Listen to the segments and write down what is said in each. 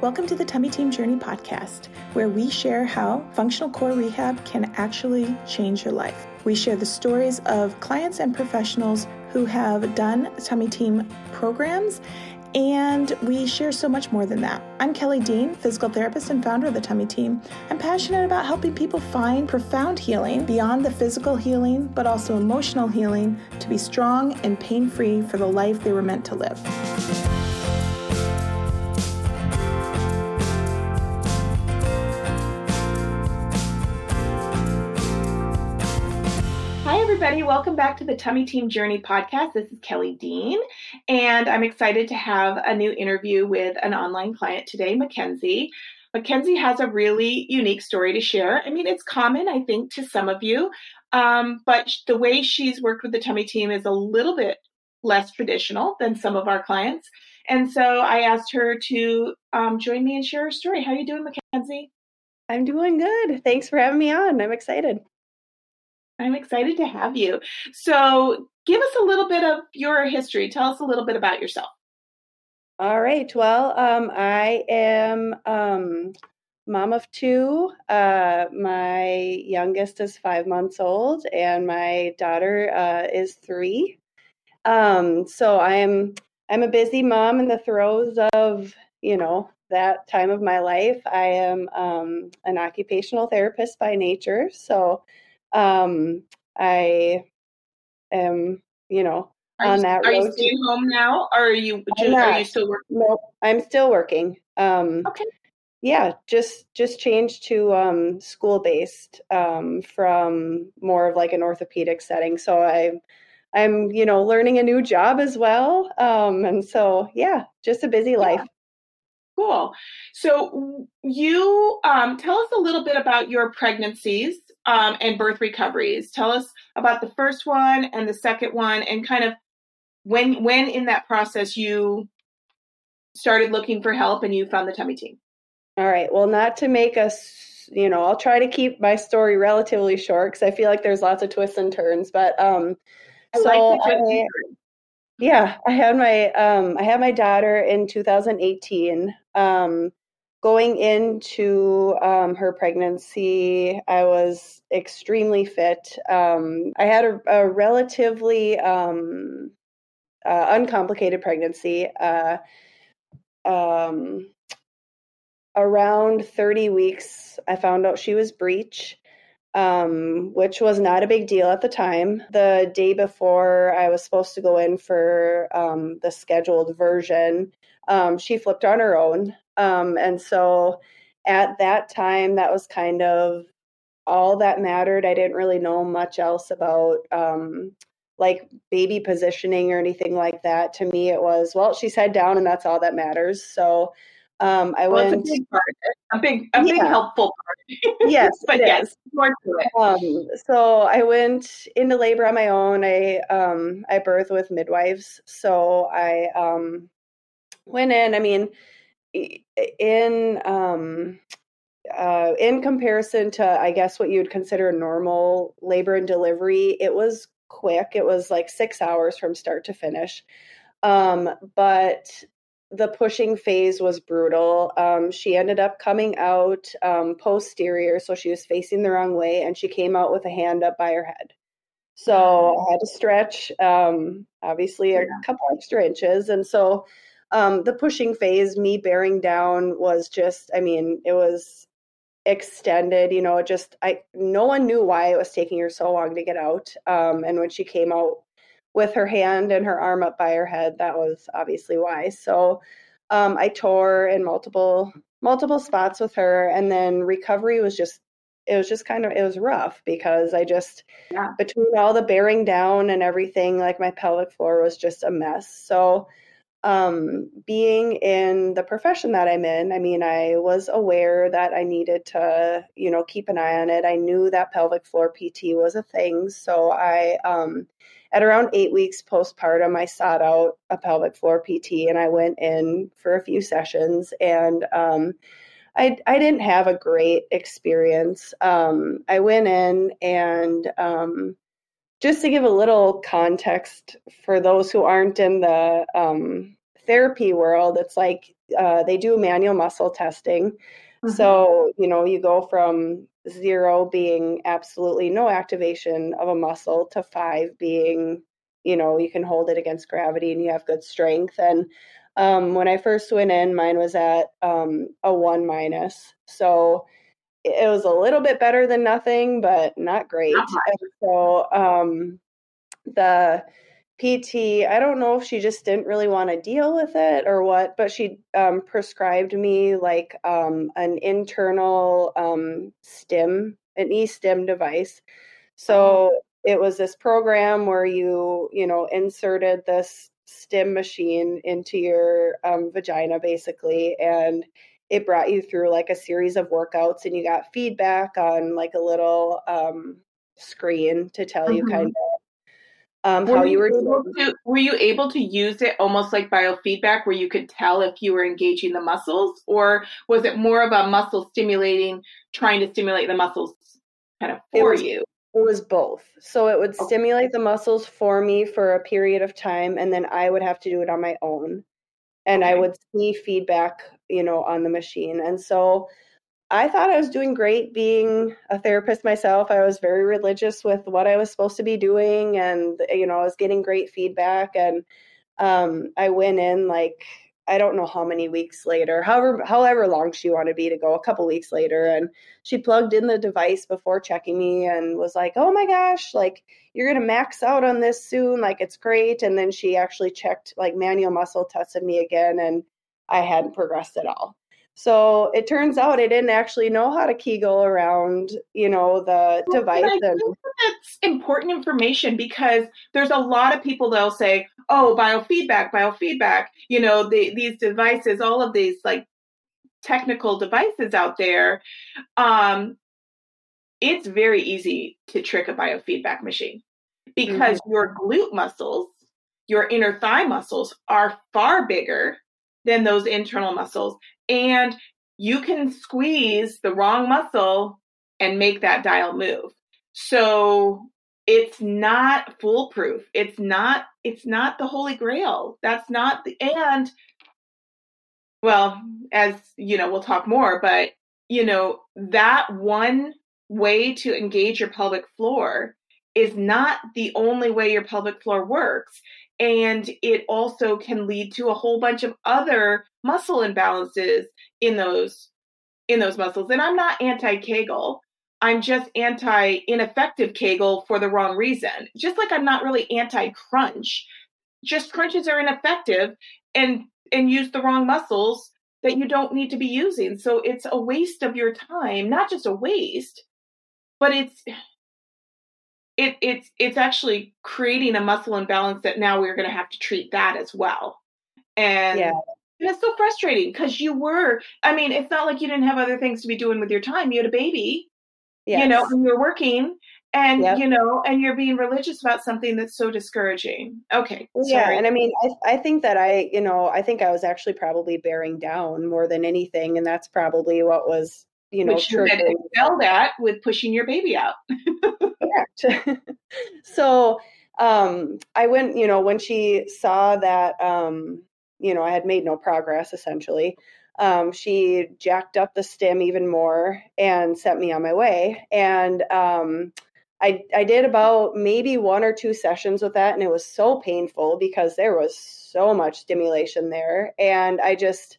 Welcome to the Tummy Team Journey podcast, where we share how functional core rehab can actually change your life. We share the stories of clients and professionals who have done Tummy Team programs and we share so much more than that. I'm Kelly Dean, physical therapist and founder of the Tummy Team. I'm passionate about helping people find profound healing beyond the physical healing, but also emotional healing to be strong and pain free for the life they were meant to live. Everybody. Welcome back to the Tummy Team Journey podcast. This is Kelly Dean, and I'm excited to have a new interview with an online client today, Mackenzie. Mackenzie has a really unique story to share. I mean, it's common, I think, to some of you, um, but the way she's worked with the Tummy Team is a little bit less traditional than some of our clients. And so I asked her to um, join me and share her story. How are you doing, Mackenzie? I'm doing good. Thanks for having me on. I'm excited. I'm excited to have you. So, give us a little bit of your history. Tell us a little bit about yourself. All right. Well, um, I am um, mom of two. Uh, my youngest is five months old, and my daughter uh, is three. Um, so I'm I'm a busy mom in the throes of you know that time of my life. I am um, an occupational therapist by nature, so um, I am, you know, are on you, that are road. you staying home now, or are you just, are you still working? No, I'm still working. Um, okay. Yeah, just just changed to um, school based um, from more of like an orthopedic setting. So I, I'm you know learning a new job as well, um, and so yeah, just a busy life. Yeah. Cool. So you um, tell us a little bit about your pregnancies um, and birth recoveries. Tell us about the first one and the second one, and kind of when when in that process you started looking for help and you found the tummy team. All right. Well, not to make us, you know, I'll try to keep my story relatively short because I feel like there's lots of twists and turns. But um, I so like I, yeah, I had my um, I had my daughter in 2018. Um, going into um, her pregnancy, I was extremely fit. Um, I had a, a relatively um, uh, uncomplicated pregnancy. Uh, um, around 30 weeks, I found out she was breech. Um, which was not a big deal at the time. The day before I was supposed to go in for um, the scheduled version, um, she flipped on her own. Um, and so at that time, that was kind of all that mattered. I didn't really know much else about um, like baby positioning or anything like that. To me, it was, well, she's head down and that's all that matters. So um, I well, went. a big part A big, a yeah. big helpful part. yes, but yes, more to it. Um, so I went into labor on my own. I um, I birthed with midwives. So I um, went in. I mean, in um, uh, in comparison to I guess what you'd consider normal labor and delivery, it was quick. It was like six hours from start to finish. Um, but the pushing phase was brutal. Um, she ended up coming out um, posterior, so she was facing the wrong way, and she came out with a hand up by her head. So I had to stretch, um, obviously, a couple extra inches, and so um, the pushing phase, me bearing down was just, I mean, it was extended, you know, just, I, no one knew why it was taking her so long to get out. Um, and when she came out with her hand and her arm up by her head, that was obviously why. So um, I tore in multiple, multiple spots with her. And then recovery was just, it was just kind of, it was rough because I just, yeah. between all the bearing down and everything, like my pelvic floor was just a mess. So, um, being in the profession that I'm in, I mean, I was aware that I needed to, you know, keep an eye on it. I knew that pelvic floor PT was a thing. So I, um, at around eight weeks postpartum, I sought out a pelvic floor PT and I went in for a few sessions and, um, I, I didn't have a great experience. Um, I went in and, um, just to give a little context for those who aren't in the um, therapy world, it's like uh, they do manual muscle testing. Mm-hmm. So, you know, you go from zero being absolutely no activation of a muscle to five being, you know, you can hold it against gravity and you have good strength. And um, when I first went in, mine was at um, a one minus. So it was a little bit better than nothing, but not great. So um, the PT, I don't know if she just didn't really want to deal with it or what, but she um, prescribed me like um, an internal um, stim, an e-stim device. So oh. it was this program where you, you know, inserted this stim machine into your um, vagina basically, and it brought you through like a series of workouts, and you got feedback on like a little um, screen to tell mm-hmm. you kind of um, how you, you were able to, were you able to use it almost like biofeedback where you could tell if you were engaging the muscles or was it more of a muscle stimulating trying to stimulate the muscles kind of for it was, you it was both so it would okay. stimulate the muscles for me for a period of time and then i would have to do it on my own and okay. i would see feedback you know on the machine and so I thought I was doing great being a therapist myself. I was very religious with what I was supposed to be doing, and you know, I was getting great feedback. And um, I went in like I don't know how many weeks later, however however long she wanted me to go, a couple weeks later, and she plugged in the device before checking me and was like, "Oh my gosh, like you're gonna max out on this soon, like it's great." And then she actually checked, like manual muscle tested me again, and I hadn't progressed at all. So it turns out I didn't actually know how to Kegel around, you know, the well, device. I and- think that's important information because there's a lot of people that'll say, "Oh, biofeedback, biofeedback." You know, the, these devices, all of these like technical devices out there. Um, it's very easy to trick a biofeedback machine because mm-hmm. your glute muscles, your inner thigh muscles, are far bigger than those internal muscles and you can squeeze the wrong muscle and make that dial move. So it's not foolproof. It's not it's not the holy grail. That's not the and well, as you know, we'll talk more, but you know, that one way to engage your pelvic floor is not the only way your pelvic floor works. And it also can lead to a whole bunch of other muscle imbalances in those in those muscles. And I'm not anti-Kegel. I'm just anti ineffective Kegel for the wrong reason. Just like I'm not really anti crunch. Just crunches are ineffective and and use the wrong muscles that you don't need to be using. So it's a waste of your time, not just a waste, but it's it, it's it's actually creating a muscle imbalance that now we're going to have to treat that as well. And yeah. And it's so frustrating because you were, I mean, it's not like you didn't have other things to be doing with your time. You had a baby, yes. you know, and you're working and yep. you know and you're being religious about something that's so discouraging okay yeah and i mean I, I think that i you know i think i was actually probably bearing down more than anything and that's probably what was you know Which you had excelled at with pushing your baby out. Correct. So um i went you know when she saw that um you know i had made no progress essentially um, she jacked up the stim even more and sent me on my way. And um I, I did about maybe one or two sessions with that and it was so painful because there was so much stimulation there. And i just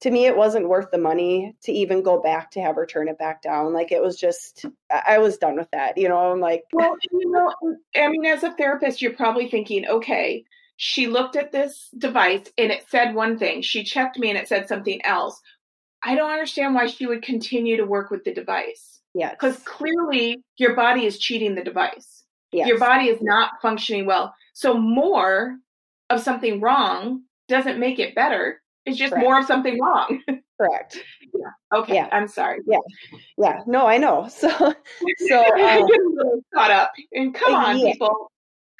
to me it wasn't worth the money to even go back to have her turn it back down. Like it was just i was done with that you know i'm like well you know i mean as a therapist you're probably thinking okay she looked at this device and it said one thing. She checked me and it said something else. I don't understand why she would continue to work with the device yeah because clearly your body is cheating the device. Yes. your body is not functioning well. So more of something wrong doesn't make it better it's just Correct. more of something wrong. Correct. yeah. Okay. Yeah. I'm sorry. Yeah. Yeah. No, I know. So, so um, caught up. And come on, yeah. people.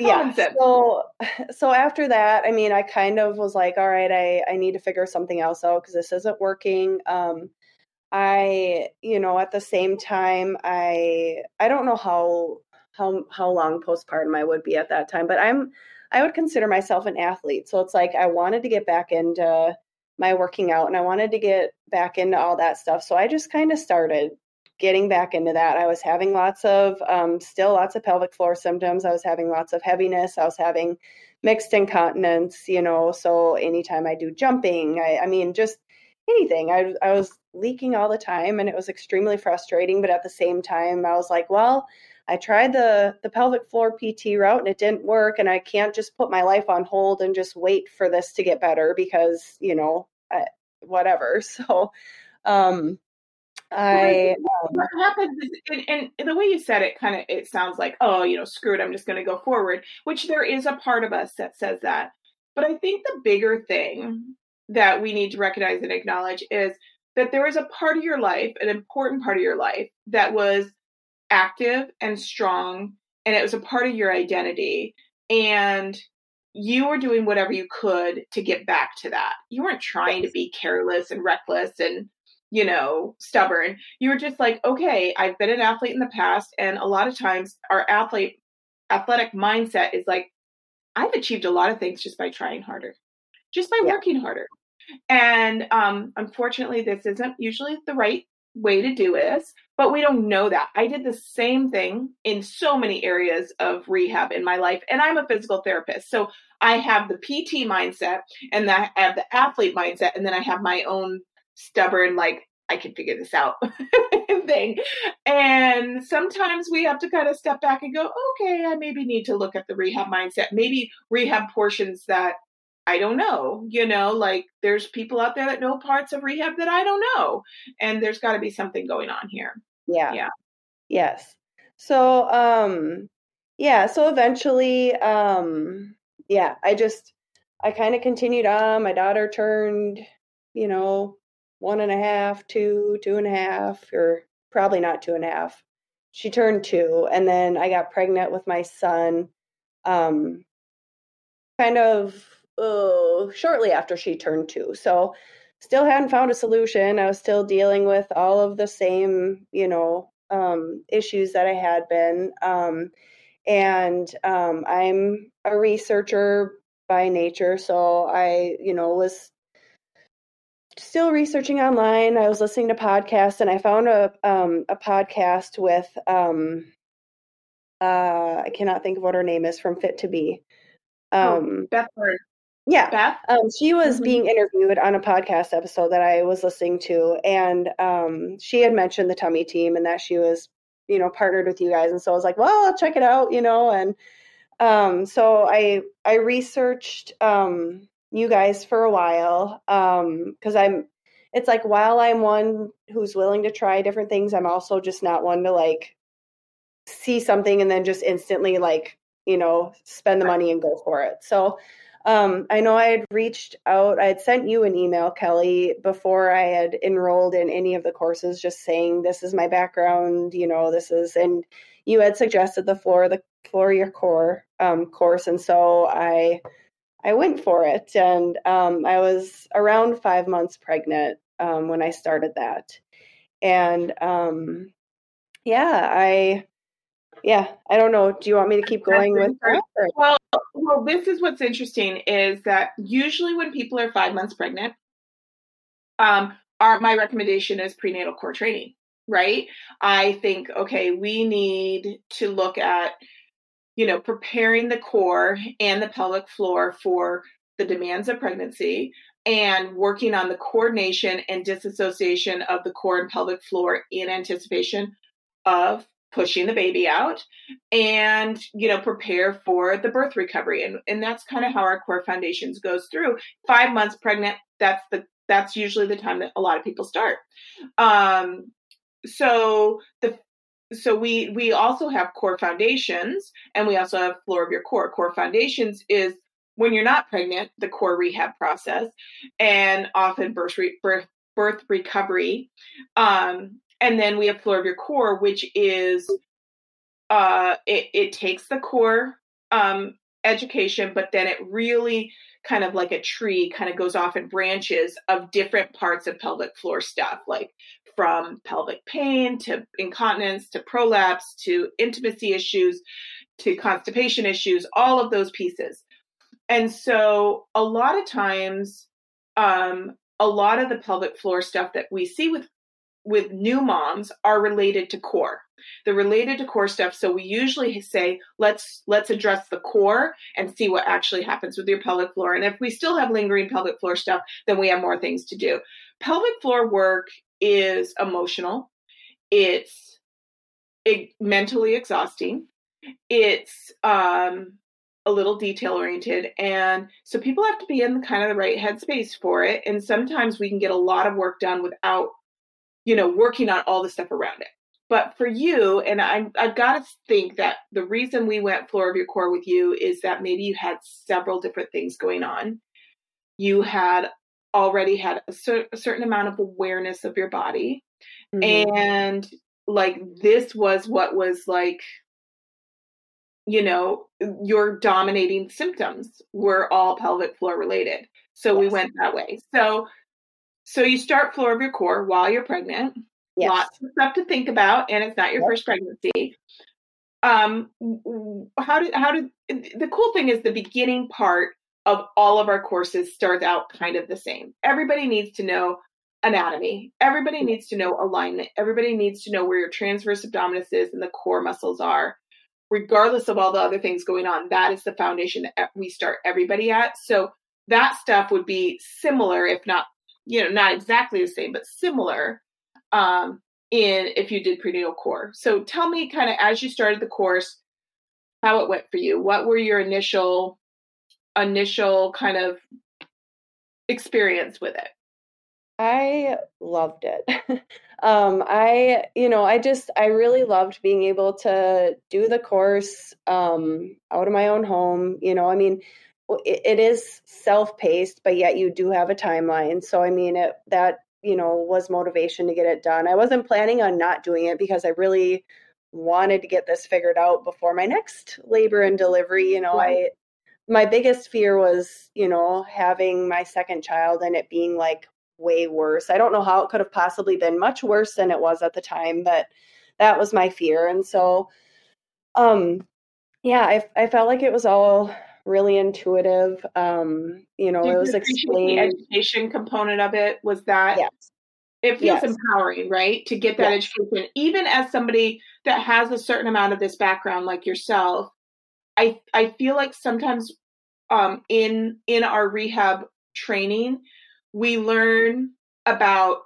Common yeah. So, so after that, I mean, I kind of was like, all right, I I need to figure something else out because this isn't working. Um, I, you know, at the same time, I I don't know how how how long postpartum I would be at that time, but I'm I would consider myself an athlete. So it's like I wanted to get back into my working out and I wanted to get back into all that stuff. So I just kind of started getting back into that. I was having lots of, um, still lots of pelvic floor symptoms. I was having lots of heaviness. I was having mixed incontinence, you know. So anytime I do jumping, I, I mean, just anything, I, I was leaking all the time and it was extremely frustrating. But at the same time, I was like, well, I tried the the pelvic floor PT route and it didn't work and I can't just put my life on hold and just wait for this to get better because, you know, I, whatever. So um I um, what happens is, and, and, the way you said it, kind of, it sounds like, oh, you know, screw it, I'm just going to go forward. Which there is a part of us that says that, but I think the bigger thing that we need to recognize and acknowledge is that there is a part of your life, an important part of your life, that was active and strong, and it was a part of your identity, and you were doing whatever you could to get back to that. You weren't trying to be careless and reckless and you know, stubborn. You were just like, okay, I've been an athlete in the past, and a lot of times our athlete athletic mindset is like, I've achieved a lot of things just by trying harder, just by yeah. working harder. And um, unfortunately, this isn't usually the right way to do this, but we don't know that. I did the same thing in so many areas of rehab in my life, and I'm a physical therapist. So I have the PT mindset and I have the athlete mindset, and then I have my own stubborn, like, I can figure this out thing. And sometimes we have to kind of step back and go, okay, I maybe need to look at the rehab mindset, maybe rehab portions that I don't know. You know, like there's people out there that know parts of rehab that I don't know. And there's got to be something going on here. Yeah. Yeah. Yes. So, um, yeah, so eventually, um, yeah, I just, I kind of continued on. My daughter turned, you know, one and a half, two, two and a half, or probably not two and a half. She turned two, and then I got pregnant with my son. Um, kind of uh, shortly after she turned two. So, still hadn't found a solution. I was still dealing with all of the same, you know, um, issues that I had been. Um, and um, I'm a researcher by nature, so I, you know, was still researching online. I was listening to podcasts, and I found a um, a podcast with um, uh, I cannot think of what her name is from Fit to Be. Oh, um, oh, Beth. Yeah. Um, she was mm-hmm. being interviewed on a podcast episode that I was listening to, and um, she had mentioned the Tummy Team and that she was, you know, partnered with you guys, and so I was like, well, I'll check it out, you know, and um, so I I researched um you guys for a while because um, I'm. It's like while I'm one who's willing to try different things, I'm also just not one to like see something and then just instantly like you know spend the money and go for it. So um, I know I had reached out, I had sent you an email, Kelly, before I had enrolled in any of the courses, just saying this is my background, you know, this is, and you had suggested the floor, the floor your core um, course, and so I I went for it, and um, I was around five months pregnant um, when I started that, and um, yeah, I yeah, I don't know. Do you want me to keep going with that? Well, well, this is what's interesting is that usually when people are five months pregnant, um, our my recommendation is prenatal core training. Right? I think okay, we need to look at you know, preparing the core and the pelvic floor for the demands of pregnancy and working on the coordination and disassociation of the core and pelvic floor in anticipation of pushing the baby out and you know prepare for the birth recovery. And and that's kind of how our core foundations goes through. 5 months pregnant that's the that's usually the time that a lot of people start. Um so the so we we also have core foundations and we also have floor of your core. Core foundations is when you're not pregnant the core rehab process and often birth re- birth, birth recovery um, and then we have floor of your core which is uh, it, it takes the core um, education but then it really kind of like a tree kind of goes off in branches of different parts of pelvic floor stuff like from pelvic pain to incontinence to prolapse to intimacy issues to constipation issues, all of those pieces. And so a lot of times, um, a lot of the pelvic floor stuff that we see with with new moms are related to core. They're related to core stuff so we usually say let's let's address the core and see what actually happens with your pelvic floor. And if we still have lingering pelvic floor stuff then we have more things to do. Pelvic floor work is emotional. It's it, mentally exhausting. It's um a little detail oriented and so people have to be in the kind of the right headspace for it. And sometimes we can get a lot of work done without you know working on all the stuff around it but for you and I, i've got to think that the reason we went floor of your core with you is that maybe you had several different things going on you had already had a, cer- a certain amount of awareness of your body mm-hmm. and like this was what was like you know, your dominating symptoms were all pelvic floor related. So yes. we went that way. So so you start floor of your core while you're pregnant. Yes. Lots of stuff to think about, and it's not your yep. first pregnancy. Um, how did how did the cool thing is the beginning part of all of our courses starts out kind of the same. Everybody needs to know anatomy. Everybody needs to know alignment. Everybody needs to know where your transverse abdominis is and the core muscles are regardless of all the other things going on, that is the foundation that we start everybody at. So that stuff would be similar, if not, you know, not exactly the same, but similar um, in if you did prenatal core. So tell me kind of as you started the course, how it went for you. What were your initial initial kind of experience with it? I loved it. um, I, you know, I just, I really loved being able to do the course um, out of my own home. You know, I mean, it, it is self paced, but yet you do have a timeline. So, I mean, it, that, you know, was motivation to get it done. I wasn't planning on not doing it because I really wanted to get this figured out before my next labor and delivery. You know, I, my biggest fear was, you know, having my second child and it being like way worse. I don't know how it could have possibly been much worse than it was at the time, but that was my fear. And so, um, yeah, I, I felt like it was all really intuitive. Um, you know, it was explained. The education component of it was that. Yes. It feels yes. empowering, right? To get that yes. education, even as somebody that has a certain amount of this background, like yourself. I I feel like sometimes um, in in our rehab training, we learn about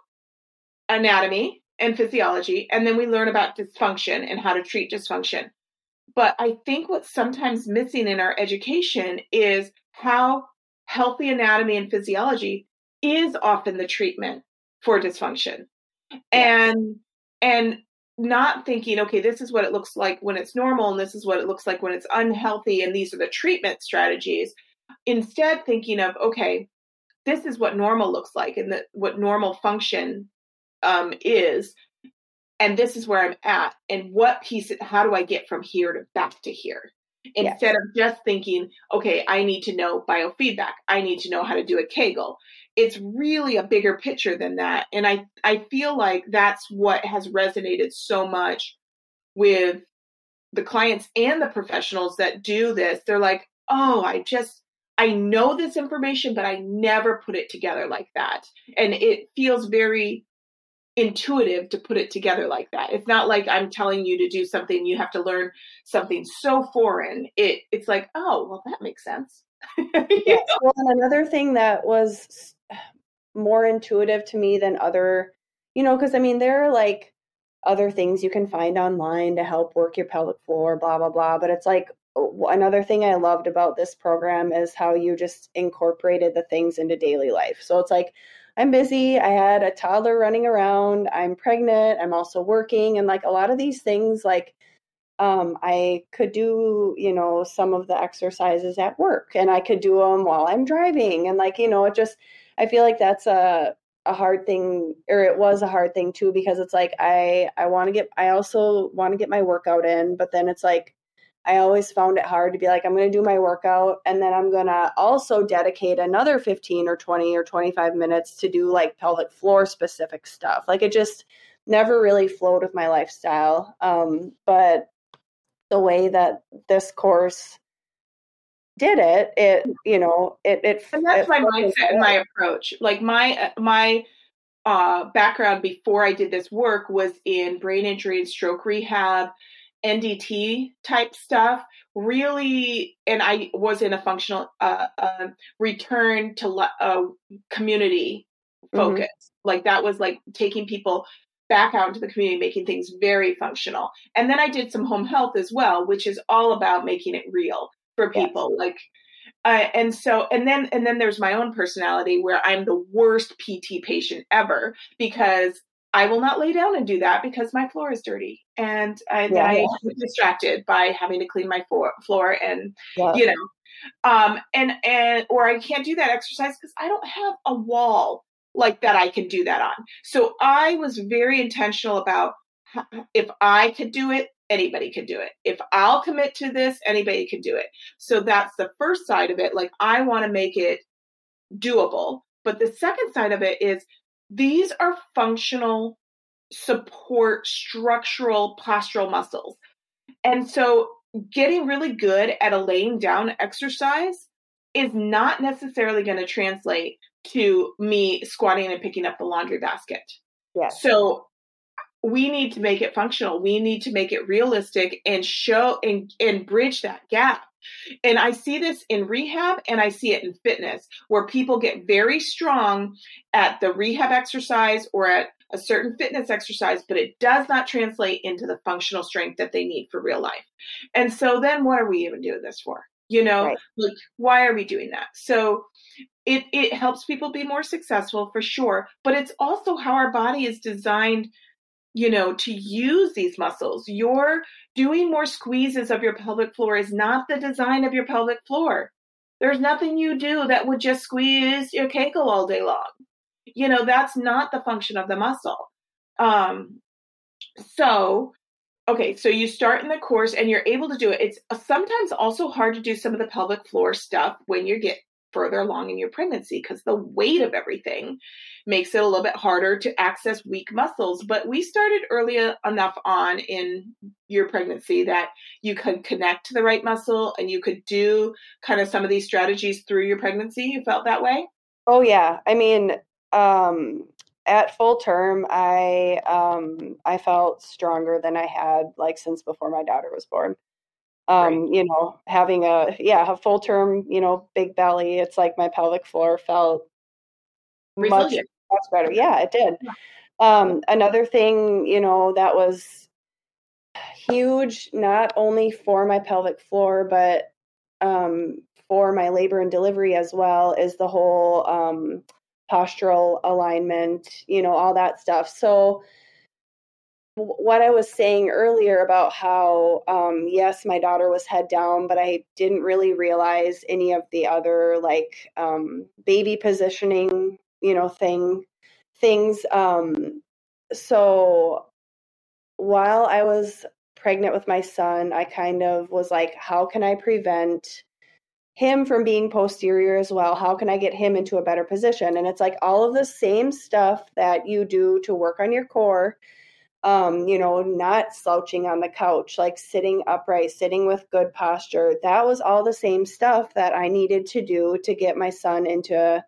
anatomy and physiology, and then we learn about dysfunction and how to treat dysfunction. But I think what's sometimes missing in our education is how healthy anatomy and physiology is often the treatment for dysfunction. And and not thinking, okay, this is what it looks like when it's normal, and this is what it looks like when it's unhealthy, and these are the treatment strategies. Instead, thinking of, okay, this is what normal looks like and that what normal function um, is and this is where i'm at and what piece how do i get from here to back to here instead yes. of just thinking okay i need to know biofeedback i need to know how to do a kegel it's really a bigger picture than that and i i feel like that's what has resonated so much with the clients and the professionals that do this they're like oh i just I know this information, but I never put it together like that. And it feels very intuitive to put it together like that. It's not like I'm telling you to do something you have to learn something so foreign. It it's like, oh, well that makes sense. yes. Well, and another thing that was more intuitive to me than other, you know, because I mean there are like other things you can find online to help work your pelvic floor, blah blah blah. But it's like uh, another thing I loved about this program is how you just incorporated the things into daily life. So it's like, I'm busy. I had a toddler running around. I'm pregnant. I'm also working. And like a lot of these things, like, um, I could do, you know, some of the exercises at work and I could do them while I'm driving. And like, you know, it just, I feel like that's a, a hard thing or it was a hard thing too because it's like i i want to get i also want to get my workout in but then it's like I always found it hard to be like, I'm going to do my workout and then I'm going to also dedicate another 15 or 20 or 25 minutes to do like pelvic floor specific stuff. Like it just never really flowed with my lifestyle. Um, but the way that this course did it, it you know it it. And that's it my mindset and my approach. Like my my uh, background before I did this work was in brain injury and stroke rehab, NDT type stuff. Really, and I was in a functional uh, uh, return to uh, community mm-hmm. focus. Mm-hmm. Like that was like taking people back out into the community, making things very functional. And then I did some home health as well, which is all about making it real for people. Yes. Like uh, and so and then and then there's my own personality where i'm the worst pt patient ever because i will not lay down and do that because my floor is dirty and i, yeah, I yeah. distracted by having to clean my floor, floor and yeah. you know um and and or i can't do that exercise because i don't have a wall like that i can do that on so i was very intentional about if i could do it anybody can do it. If I'll commit to this, anybody can do it. So that's the first side of it. Like, I want to make it doable. But the second side of it is these are functional support structural postural muscles. And so getting really good at a laying down exercise is not necessarily going to translate to me squatting and picking up the laundry basket. Yes. So we need to make it functional. We need to make it realistic and show and, and bridge that gap. And I see this in rehab and I see it in fitness where people get very strong at the rehab exercise or at a certain fitness exercise, but it does not translate into the functional strength that they need for real life. And so then what are we even doing this for? You know, right. like why are we doing that? So it it helps people be more successful for sure, but it's also how our body is designed you know, to use these muscles. You're doing more squeezes of your pelvic floor is not the design of your pelvic floor. There's nothing you do that would just squeeze your kegel all day long. You know, that's not the function of the muscle. Um, so, okay, so you start in the course and you're able to do it. It's sometimes also hard to do some of the pelvic floor stuff when you get further along in your pregnancy because the weight of everything makes it a little bit harder to access weak muscles. But we started early enough on in your pregnancy that you could connect to the right muscle and you could do kind of some of these strategies through your pregnancy. You felt that way? Oh, yeah. I mean, um, at full term, I um, I felt stronger than I had like since before my daughter was born um, right. you know, having a yeah, a full term, you know, big belly, it's like my pelvic floor felt much, much better. Yeah, it did. Um, another thing, you know, that was huge, not only for my pelvic floor, but um, for my labor and delivery as well, is the whole um, postural alignment, you know, all that stuff. So what I was saying earlier about how, um, yes, my daughter was head down, but I didn't really realize any of the other like um, baby positioning, you know, thing things. Um, so while I was pregnant with my son, I kind of was like, how can I prevent him from being posterior as well? How can I get him into a better position? And it's like all of the same stuff that you do to work on your core um, you know, not slouching on the couch, like sitting upright, sitting with good posture. That was all the same stuff that I needed to do to get my son into a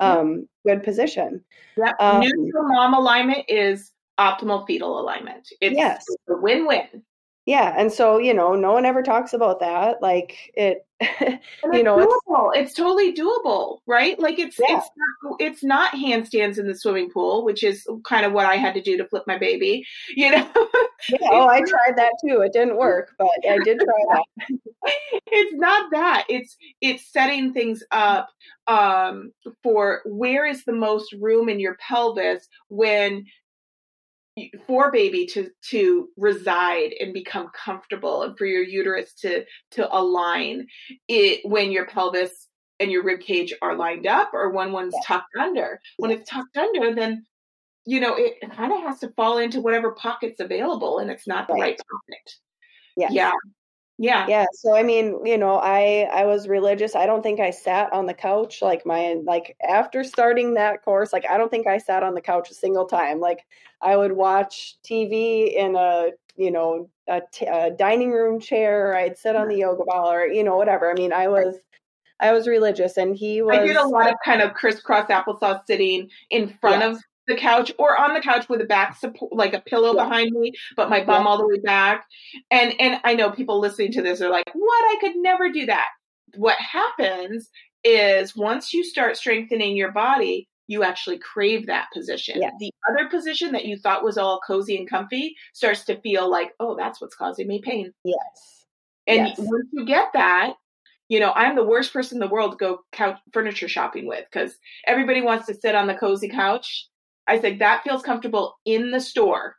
um, good position. Yep. Um, Neutral mom alignment is optimal fetal alignment. It's, yes. a win-win. Yeah, and so you know, no one ever talks about that. Like it, you know. It's, it's, totally doable, right? Like it's yeah. it's not, it's not handstands in the swimming pool, which is kind of what I had to do to flip my baby. You know. yeah. Oh, I tried that too. It didn't work, but I did try that. it's not that. It's it's setting things up um, for where is the most room in your pelvis when for baby to to reside and become comfortable and for your uterus to to align it when your pelvis and your rib cage are lined up or when one's yes. tucked under. When it's tucked under then you know it kind of has to fall into whatever pocket's available and it's not the right, right. pocket. Yes. yeah yeah yeah so i mean you know i i was religious i don't think i sat on the couch like my like after starting that course like i don't think i sat on the couch a single time like i would watch tv in a you know, a, t- a dining room chair, I'd sit on the yoga ball or, you know, whatever. I mean, I was, I was religious and he was. I did a lot of kind of crisscross applesauce sitting in front yes. of the couch or on the couch with a back support, like a pillow yeah. behind me, but my bum yeah. all the way back. And and I know people listening to this are like, "What? I could never do that." What happens is once you start strengthening your body, you actually crave that position. Yes. The other position that you thought was all cozy and comfy starts to feel like, "Oh, that's what's causing me pain." Yes. And yes. once you get that, you know, I'm the worst person in the world to go couch furniture shopping with because everybody wants to sit on the cozy couch. I said that feels comfortable in the store.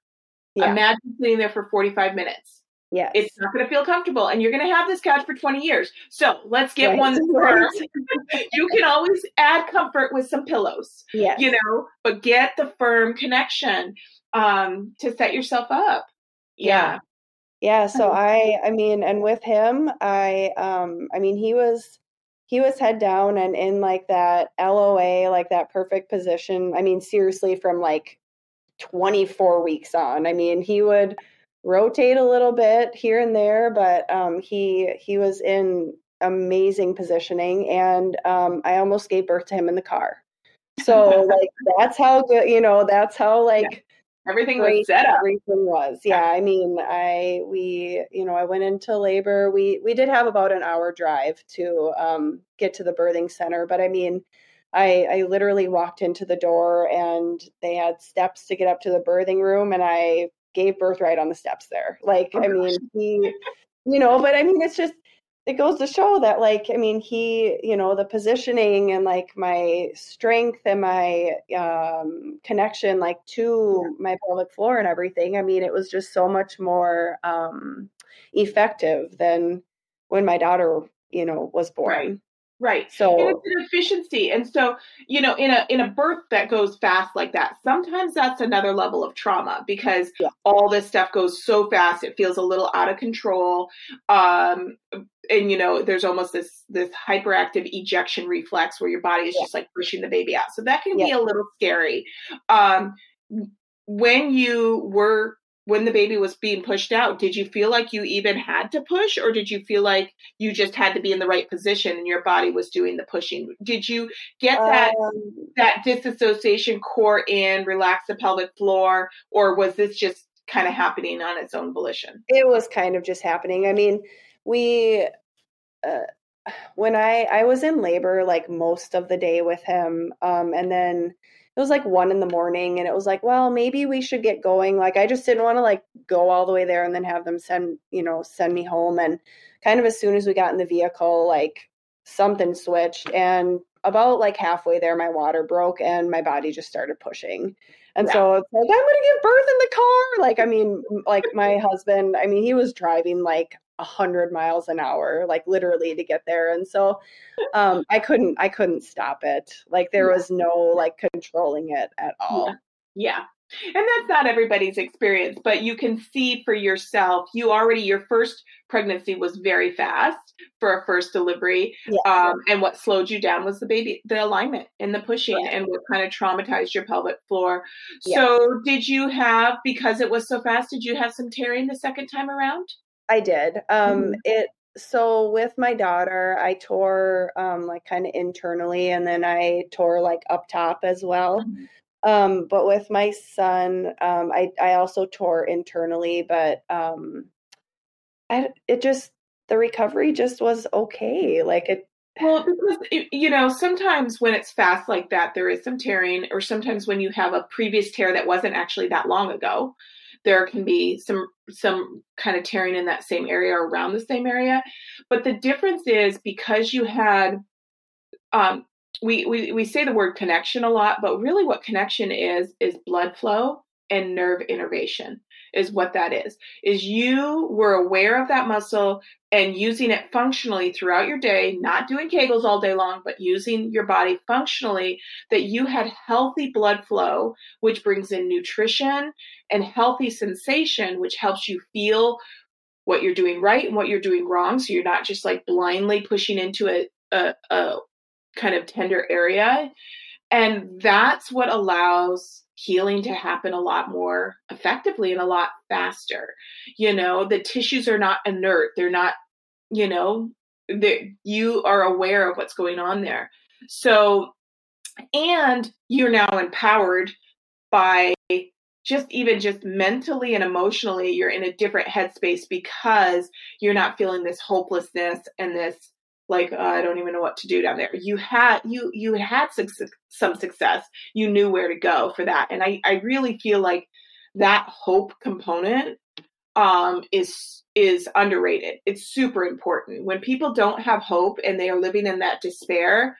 Yeah. Imagine sitting there for 45 minutes. Yes. It's not going to feel comfortable and you're going to have this couch for 20 years. So let's get right. one firm. you can always add comfort with some pillows. Yes. You know, but get the firm connection um, to set yourself up. Yeah. yeah. Yeah, so I I mean and with him I um I mean he was he was head down and in like that LOA like that perfect position. I mean seriously from like 24 weeks on. I mean he would rotate a little bit here and there but um he he was in amazing positioning and um I almost gave birth to him in the car. So like that's how good you know that's how like everything was set up. Everything was, yeah. I mean, I we you know I went into labor. We we did have about an hour drive to um, get to the birthing center, but I mean, I I literally walked into the door and they had steps to get up to the birthing room, and I gave birth right on the steps there. Like, oh, I mean, he, you know, but I mean, it's just it goes to show that like i mean he you know the positioning and like my strength and my um connection like to my pelvic floor and everything i mean it was just so much more um effective than when my daughter you know was born right. Right. So and it's an efficiency. And so, you know, in a in a birth that goes fast like that, sometimes that's another level of trauma because yeah. all this stuff goes so fast, it feels a little out of control. Um and you know, there's almost this this hyperactive ejection reflex where your body is yeah. just like pushing the baby out. So that can yeah. be a little scary. Um when you were when the baby was being pushed out, did you feel like you even had to push, or did you feel like you just had to be in the right position and your body was doing the pushing? Did you get that um, that disassociation core in, relax the pelvic floor, or was this just kind of happening on its own volition? It was kind of just happening. I mean, we. Uh, when I I was in labor like most of the day with him, um, and then it was like one in the morning and it was like well maybe we should get going like i just didn't want to like go all the way there and then have them send you know send me home and kind of as soon as we got in the vehicle like something switched and about like halfway there my water broke and my body just started pushing and yeah. so it's like i'm gonna give birth in the car like i mean like my husband i mean he was driving like 100 miles an hour like literally to get there and so um i couldn't i couldn't stop it like there was no like controlling it at all yeah. yeah. And that's not everybody's experience, but you can see for yourself. You already, your first pregnancy was very fast for a first delivery. Um, and what slowed you down was the baby, the alignment and the pushing, and what kind of traumatized your pelvic floor. So, did you have, because it was so fast, did you have some tearing the second time around? I did. Um, mm-hmm. It so with my daughter, I tore um, like kind of internally, and then I tore like up top as well. Mm-hmm. Um, but with my son, um, I I also tore internally, but um, I it just the recovery just was okay. Like it. Well, because you know, sometimes when it's fast like that, there is some tearing, or sometimes when you have a previous tear that wasn't actually that long ago, there can be some some kind of tearing in that same area or around the same area. But the difference is because you had um, we, we we say the word connection a lot but really what connection is is blood flow and nerve innervation is what that is is you were aware of that muscle and using it functionally throughout your day not doing kegels all day long but using your body functionally that you had healthy blood flow which brings in nutrition and healthy sensation which helps you feel what you're doing right and what you're doing wrong. So you're not just like blindly pushing into a, a, a kind of tender area. And that's what allows healing to happen a lot more effectively and a lot faster. You know, the tissues are not inert. They're not, you know, that you are aware of what's going on there. So, and you're now empowered by just even just mentally and emotionally, you're in a different headspace because you're not feeling this hopelessness and this like uh, I don't even know what to do down there. You had you you had some, some success. You knew where to go for that, and I I really feel like that hope component um, is is underrated. It's super important. When people don't have hope and they are living in that despair,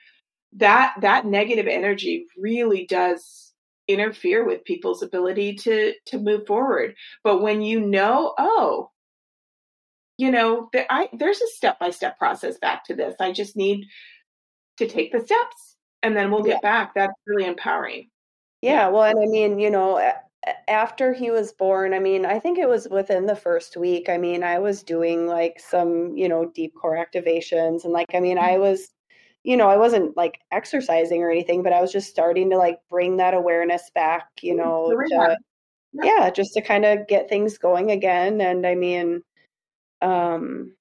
that that negative energy really does interfere with people's ability to to move forward. But when you know, oh, you know, there, I, there's a step by step process back to this. I just need to take the steps and then we'll get yeah. back. That's really empowering. Yeah. Well, and I mean, you know, after he was born, I mean, I think it was within the first week. I mean, I was doing like some, you know, deep core activations and like, I mean, I mm-hmm. was, you know, I wasn't like exercising or anything, but I was just starting to like bring that awareness back, you mm-hmm. know, to, yeah. yeah, just to kind of get things going again. And I mean, um,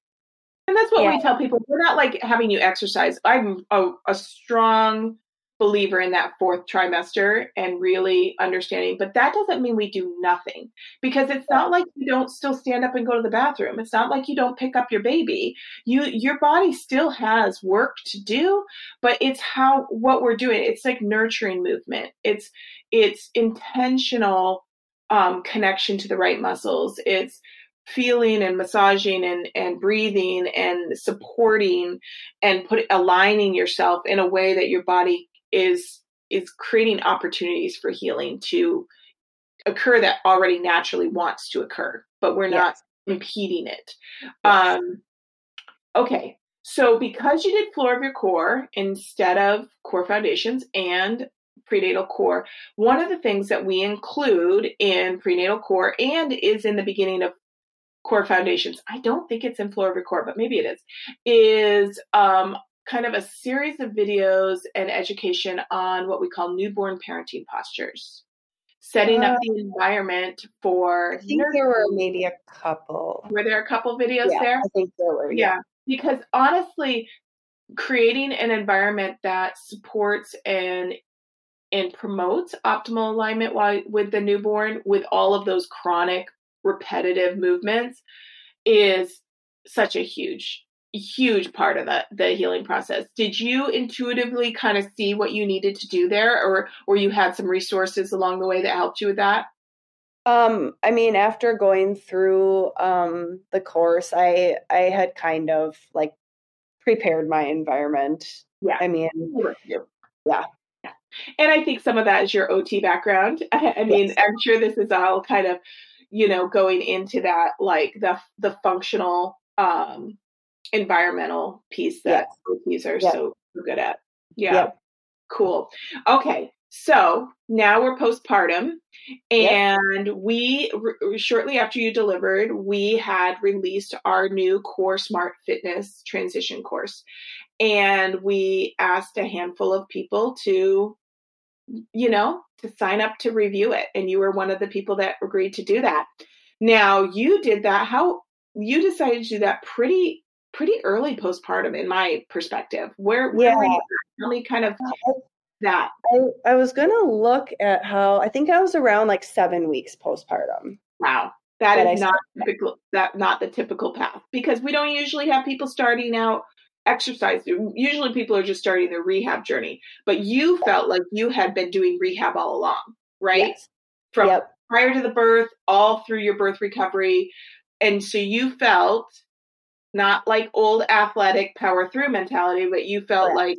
and that's what yeah. we tell people. We're not like having you exercise. I'm a, a strong believer in that fourth trimester and really understanding but that doesn't mean we do nothing because it's not like you don't still stand up and go to the bathroom it's not like you don't pick up your baby you your body still has work to do but it's how what we're doing it's like nurturing movement it's it's intentional um, connection to the right muscles it's feeling and massaging and, and breathing and supporting and put aligning yourself in a way that your body is is creating opportunities for healing to occur that already naturally wants to occur but we're not impeding it. Yes. um okay. So because you did floor of your core instead of core foundations and prenatal core one of the things that we include in prenatal core and is in the beginning of core foundations. I don't think it's in floor of your core but maybe it is is um, kind of a series of videos and education on what we call newborn parenting postures. Setting up the environment for i think there were maybe a couple. Were there a couple videos yeah, there? I think there were yeah. yeah because honestly creating an environment that supports and and promotes optimal alignment while, with the newborn with all of those chronic repetitive movements is such a huge huge part of the the healing process. Did you intuitively kind of see what you needed to do there or or you had some resources along the way that helped you with that? Um i mean after going through um the course i i had kind of like prepared my environment. Yeah. I mean yeah. Yeah. and i think some of that is your ot background. I, mean yes. i'm sure this is all kind of you know going into that like the the functional um environmental piece that yes. are so good at. Yeah. Cool. Okay. So now we're postpartum and yep. we r- shortly after you delivered we had released our new core smart fitness transition course and we asked a handful of people to you know, to sign up to review it. And you were one of the people that agreed to do that. Now you did that. How you decided to do that pretty pretty early postpartum in my perspective. Where where yeah. were you? Tell me kind of that. I, I was gonna look at how I think I was around like seven weeks postpartum. Wow. that, that is I not typical that not the typical path because we don't usually have people starting out exercise. Usually people are just starting their rehab journey, but you felt like you had been doing rehab all along, right? Yes. From yep. prior to the birth, all through your birth recovery. And so you felt not like old athletic power through mentality, but you felt like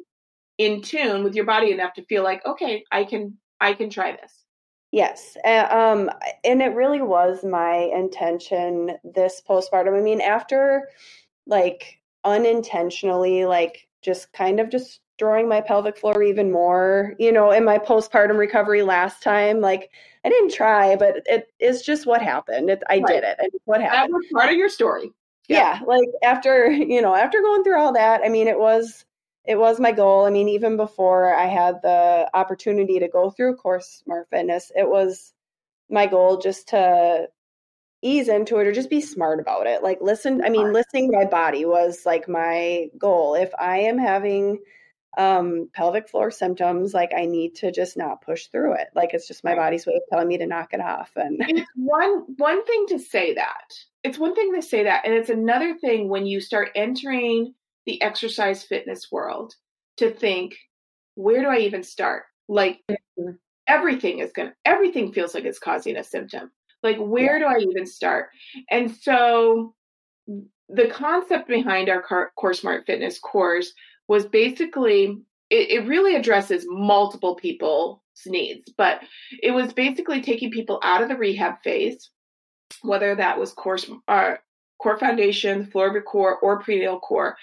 in tune with your body enough to feel like, okay, I can, I can try this. Yes. Uh, um, and it really was my intention this postpartum. I mean, after like unintentionally like just kind of destroying my pelvic floor even more, you know, in my postpartum recovery last time. Like I didn't try, but it is just what happened. It, I right. did it. And what happened. That was part of your story. Yeah. yeah. Like after, you know, after going through all that, I mean, it was, it was my goal. I mean, even before I had the opportunity to go through Core Smart Fitness, it was my goal just to ease into it or just be smart about it. Like listen, I mean, listening to my body was like my goal. If I am having um pelvic floor symptoms, like I need to just not push through it. Like it's just my body's way of telling me to knock it off. And it's one one thing to say that. It's one thing to say that. And it's another thing when you start entering the exercise fitness world to think, where do I even start? Like mm-hmm. everything is gonna everything feels like it's causing a symptom like, where do I even start? And so the concept behind our Core Smart Fitness course was basically it, it really addresses multiple people's needs, but it was basically taking people out of the rehab phase, whether that was core, uh, core foundation, floor of your core, or prenatal core,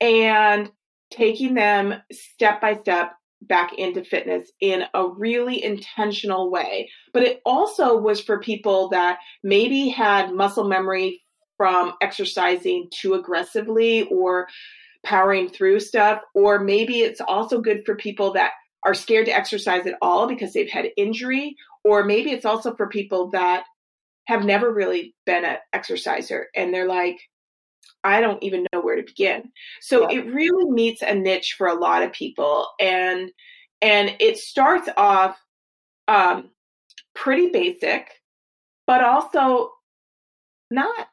and taking them step by step back into fitness in a really intentional way. But it also was for people that maybe had muscle memory from exercising too aggressively or powering through stuff. Or maybe it's also good for people that are scared to exercise at all because they've had injury. Or maybe it's also for people that have never really been an exerciser and they're like, I don't even know where to begin. So yeah. it really meets a niche for a lot of people, and and it starts off um, pretty basic, but also not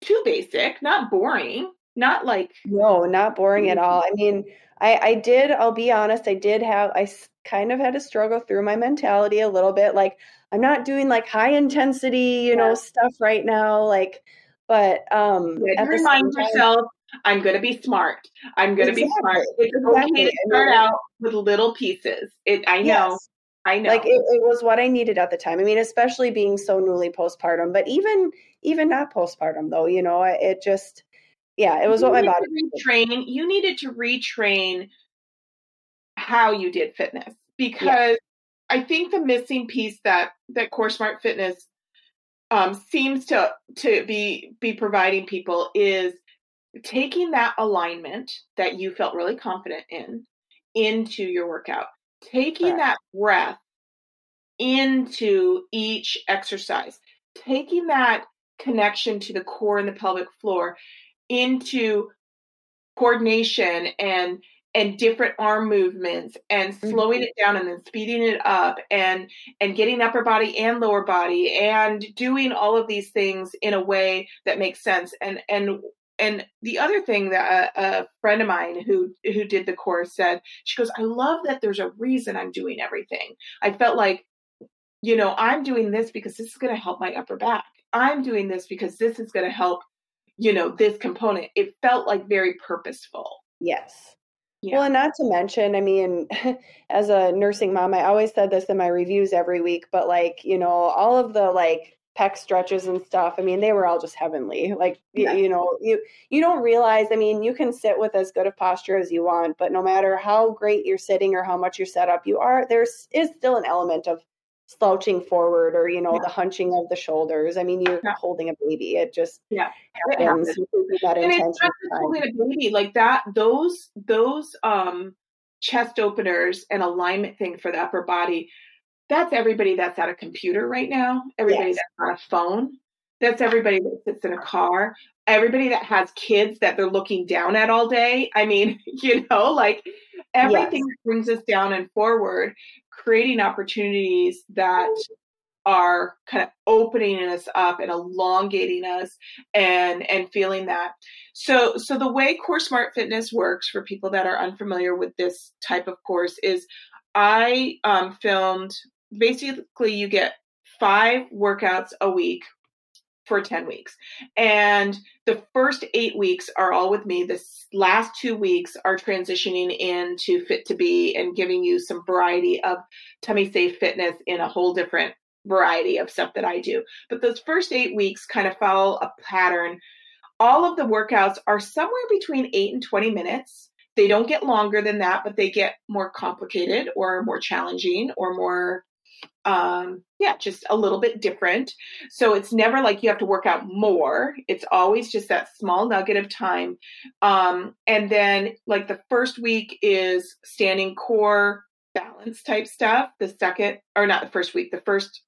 too basic, not boring, not like no, not boring at all. I mean, I I did. I'll be honest. I did have. I kind of had to struggle through my mentality a little bit. Like I'm not doing like high intensity, you yeah. know, stuff right now. Like but um, yeah, remind yourself, I'm going to be smart. I'm going to exactly. be smart. It's exactly. okay to start out with little pieces. It, I know. Yes. I know. Like it, it, was what I needed at the time. I mean, especially being so newly postpartum, but even even not postpartum though, you know, it just yeah, it was you what my body retrain. You needed to retrain how you did fitness because yeah. I think the missing piece that that Core Smart Fitness um, seems to to be be providing people is taking that alignment that you felt really confident in into your workout, taking that breath into each exercise, taking that connection to the core and the pelvic floor into coordination and and different arm movements and slowing mm-hmm. it down and then speeding it up and and getting upper body and lower body and doing all of these things in a way that makes sense. And and and the other thing that a, a friend of mine who who did the course said she goes i love that there's a reason i'm doing everything. I felt like you know i'm doing this because this is going to help my upper back. I'm doing this because this is going to help you know this component. It felt like very purposeful. Yes yeah. Well, and not to mention, I mean, as a nursing mom, I always said this in my reviews every week, but like, you know, all of the like pec stretches and stuff, I mean, they were all just heavenly. Like, yeah. you, you know, you you don't realize, I mean, you can sit with as good a posture as you want, but no matter how great you're sitting or how much you're set up, you are there's is still an element of slouching forward or you know yeah. the hunching of the shoulders. I mean you're yeah. holding a baby. It just yeah. Happens, it that and it's not just holding a baby like that those those um chest openers and alignment thing for the upper body that's everybody that's at a computer right now. Everybody yes. that's on a phone. That's everybody that sits in a car everybody that has kids that they're looking down at all day i mean you know like everything yes. brings us down and forward creating opportunities that are kind of opening us up and elongating us and and feeling that so so the way core smart fitness works for people that are unfamiliar with this type of course is i um, filmed basically you get five workouts a week for 10 weeks. And the first eight weeks are all with me. The last two weeks are transitioning into Fit2B and giving you some variety of tummy safe fitness in a whole different variety of stuff that I do. But those first eight weeks kind of follow a pattern. All of the workouts are somewhere between eight and 20 minutes. They don't get longer than that, but they get more complicated or more challenging or more um, yeah, just a little bit different. So it's never like you have to work out more. It's always just that small nugget of time. Um, and then like the first week is standing core balance type stuff. The second, or not the first week, the first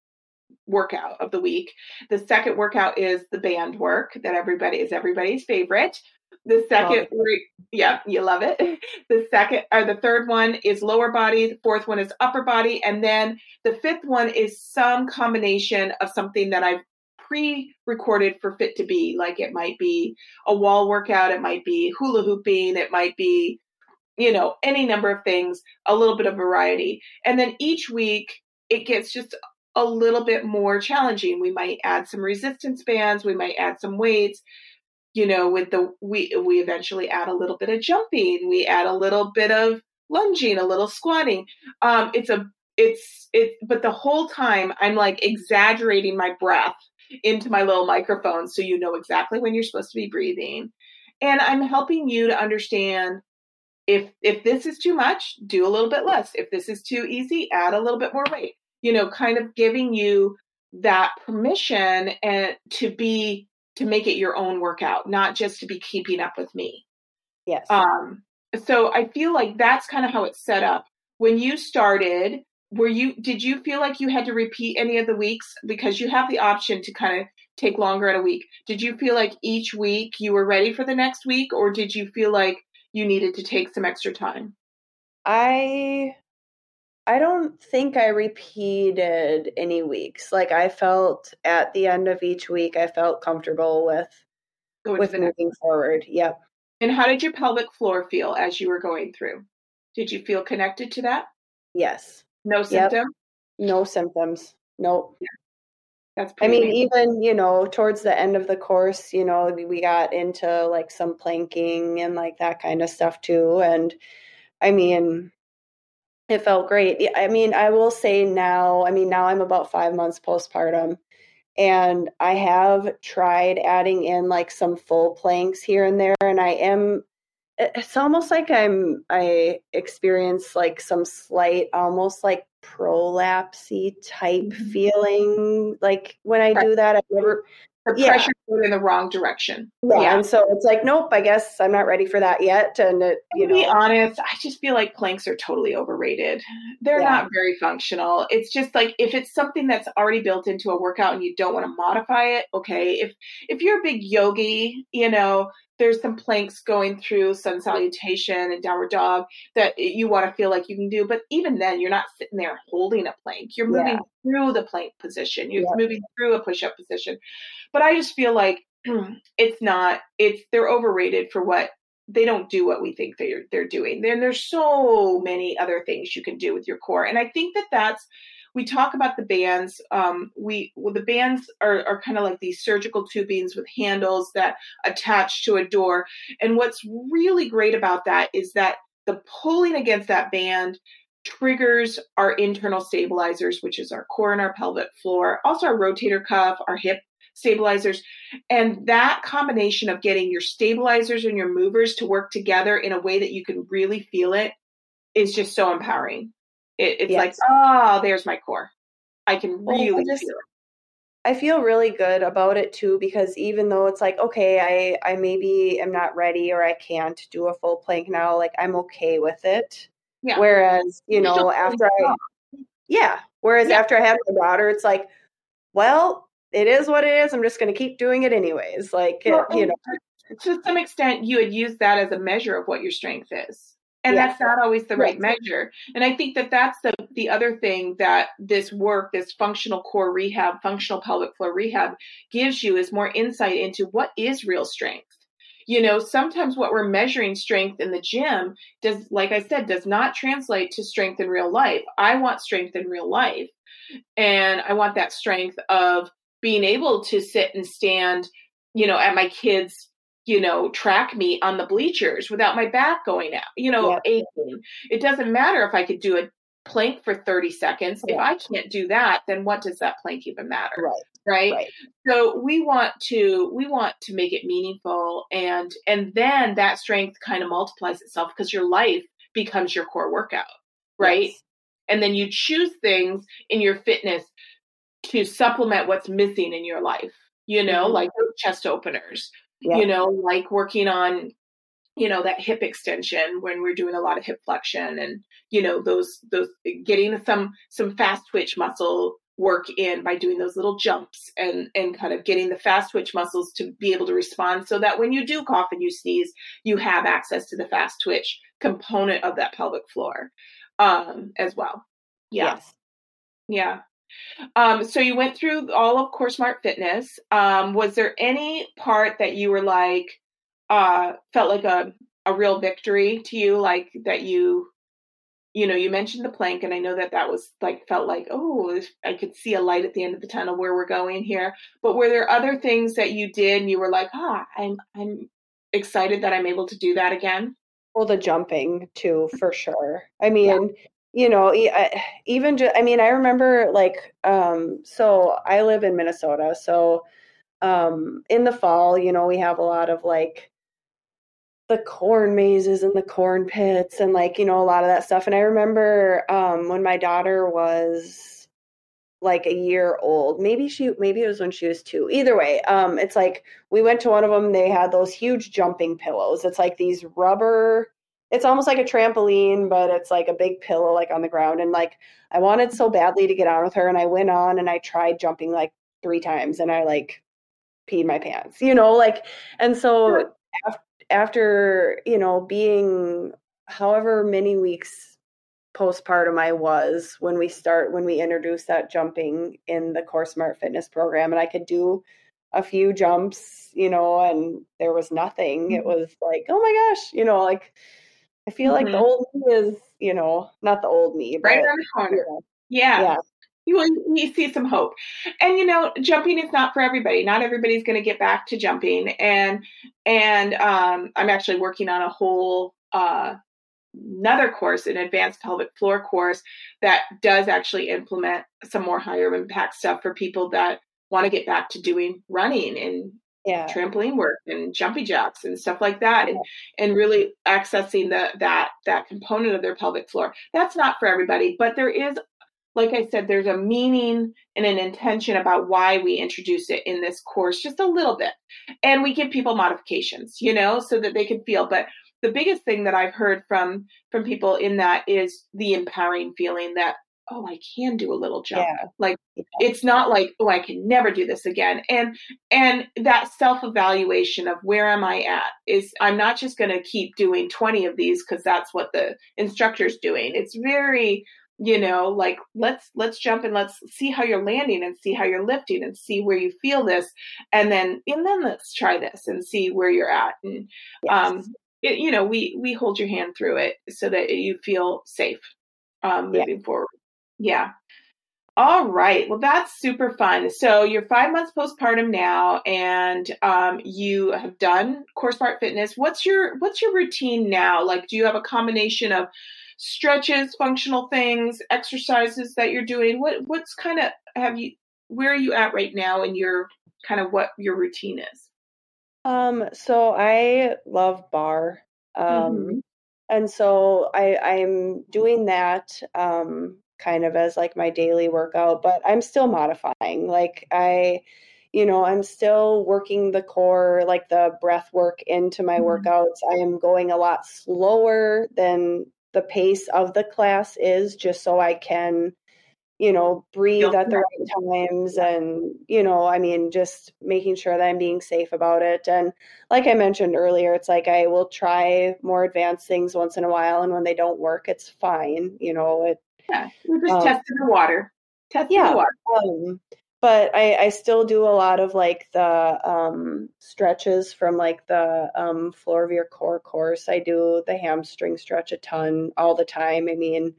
workout of the week. The second workout is the band work that everybody is everybody's favorite. The second, yeah, you love it. The second or the third one is lower body. The fourth one is upper body, and then the fifth one is some combination of something that I've pre-recorded for Fit2B. Like it might be a wall workout, it might be hula hooping, it might be, you know, any number of things. A little bit of variety, and then each week it gets just a little bit more challenging. We might add some resistance bands, we might add some weights. You know, with the we we eventually add a little bit of jumping, we add a little bit of lunging, a little squatting. Um, it's a it's it but the whole time I'm like exaggerating my breath into my little microphone so you know exactly when you're supposed to be breathing. And I'm helping you to understand if if this is too much, do a little bit less. If this is too easy, add a little bit more weight you know, kind of giving you that permission and to be to make it your own workout, not just to be keeping up with me. Yes. Um, so I feel like that's kind of how it's set up. When you started, were you did you feel like you had to repeat any of the weeks because you have the option to kind of take longer at a week. Did you feel like each week you were ready for the next week or did you feel like you needed to take some extra time? I I don't think I repeated any weeks. Like I felt at the end of each week, I felt comfortable with going with moving forward. Yep. And how did your pelvic floor feel as you were going through? Did you feel connected to that? Yes. No symptoms. Yep. No symptoms. Nope. Yeah. That's I mean, amazing. even, you know, towards the end of the course, you know, we got into like some planking and like that kind of stuff too. And I mean, it felt great. I mean, I will say now, I mean, now I'm about five months postpartum, and I have tried adding in like some full planks here and there, and I am. It's almost like I'm. I experience like some slight, almost like prolapsy type mm-hmm. feeling. Like when I do that, I never the yeah. pressure going in the wrong direction. Yeah. yeah. And so it's like, nope, I guess I'm not ready for that yet. And it, you to know. be honest, I just feel like planks are totally overrated. They're yeah. not very functional. It's just like if it's something that's already built into a workout and you don't want to modify it, okay. If if you're a big yogi, you know, there's some planks going through sun salutation and downward dog that you want to feel like you can do. But even then, you're not sitting there holding a plank. You're moving yeah. through the plank position. You're yeah. moving through a push up position. But I just feel like it's not. It's they're overrated for what they don't do what we think they're they're doing. Then there's so many other things you can do with your core, and I think that that's we talk about the bands. Um, we well, the bands are, are kind of like these surgical tubings with handles that attach to a door. And what's really great about that is that the pulling against that band triggers our internal stabilizers, which is our core and our pelvic floor, also our rotator cuff, our hip stabilizers. And that combination of getting your stabilizers and your movers to work together in a way that you can really feel it is just so empowering. It, it's yes. like, oh, there's my core. I can really well, I just, feel it. I feel really good about it too because even though it's like okay I I maybe am not ready or I can't do a full plank now like I'm okay with it. Yeah. Whereas you know after I yeah whereas yeah. after I have my daughter it's like well it is what it is I'm just going to keep doing it anyways like well, it, you know to some extent you had used that as a measure of what your strength is and yes. that's not always the right. measure. And i think that that's the, the other thing that this work this functional core rehab functional pelvic floor rehab gives you is more insight into what is real strength. You know sometimes what we're measuring strength in the gym does like i said does not translate to strength in real life. I want strength in real life. And i want that strength of being able to sit and stand you know at my kids you know, track me on the bleachers without my back going out, you know, yep. aching. It doesn't matter if I could do a plank for 30 seconds. If I can't do that, then what does that plank even matter? Right. Right? right. So we want to we want to make it meaningful and and then that strength kind of multiplies itself because your life becomes your core workout. Right. Yes. and then you choose things in your fitness to supplement what's missing in your life you know mm-hmm. like chest openers yeah. you know like working on you know that hip extension when we're doing a lot of hip flexion and you know those those getting some some fast twitch muscle work in by doing those little jumps and and kind of getting the fast twitch muscles to be able to respond so that when you do cough and you sneeze you have access to the fast twitch component of that pelvic floor um as well yeah yes. yeah um, so you went through all of Core Smart Fitness. Um, was there any part that you were like, uh, felt like a, a real victory to you, like that you, you know, you mentioned the plank, and I know that that was like felt like, oh, I could see a light at the end of the tunnel where we're going here. But were there other things that you did, and you were like, ah, I'm I'm excited that I'm able to do that again? Well, the jumping too, for sure. I mean, yeah you know even just i mean i remember like um so i live in minnesota so um in the fall you know we have a lot of like the corn mazes and the corn pits and like you know a lot of that stuff and i remember um when my daughter was like a year old maybe she maybe it was when she was two either way um it's like we went to one of them they had those huge jumping pillows it's like these rubber it's almost like a trampoline, but it's like a big pillow like on the ground. And like I wanted so badly to get on with her, and I went on and I tried jumping like three times, and I like peed my pants, you know, like. And so after you know being however many weeks postpartum I was when we start when we introduced that jumping in the Core Smart Fitness program, and I could do a few jumps, you know, and there was nothing. It mm-hmm. was like, oh my gosh, you know, like I feel mm-hmm. like the mm-hmm. old me is, you know, not the old me, but, right around the corner. Yeah. yeah. You, you see some hope. And you know, jumping is not for everybody. Not everybody's going to get back to jumping. And and um, I'm actually working on a whole uh, another course, an advanced pelvic floor course that does actually implement some more higher impact stuff for people that want to get back to doing running and yeah. trampoline work and jumpy jacks and stuff like that and and really accessing the that that component of their pelvic floor. That's not for everybody but there is like i said there's a meaning and an intention about why we introduce it in this course just a little bit. And we give people modifications you know so that they can feel but the biggest thing that i've heard from from people in that is the empowering feeling that oh i can do a little jump yeah. like it's not like oh i can never do this again and and that self evaluation of where am i at is i'm not just going to keep doing 20 of these because that's what the instructor's doing it's very you know like let's let's jump and let's see how you're landing and see how you're lifting and see where you feel this and then and then let's try this and see where you're at and yes. um it, you know we we hold your hand through it so that you feel safe um moving yeah. forward yeah. All right. Well, that's super fun. So you're five months postpartum now, and um, you have done Core Smart Fitness. What's your What's your routine now? Like, do you have a combination of stretches, functional things, exercises that you're doing? What What's kind of have you? Where are you at right now in your kind of what your routine is? Um. So I love barre. Um. Mm-hmm. And so I, I'm doing that um, kind of as like my daily workout, but I'm still modifying. Like I, you know, I'm still working the core, like the breath work into my mm-hmm. workouts. I am going a lot slower than the pace of the class is just so I can, you know, breathe at the right times and, you know, I mean, just making sure that I'm being safe about it. And like I mentioned earlier, it's like I will try more advanced things once in a while. And when they don't work, it's fine. You know, it, yeah, we're just um, testing the water. Testing yeah, the water. Um, but I, I still do a lot of like the um, stretches from like the um, floor of your core course. I do the hamstring stretch a ton all the time. I mean,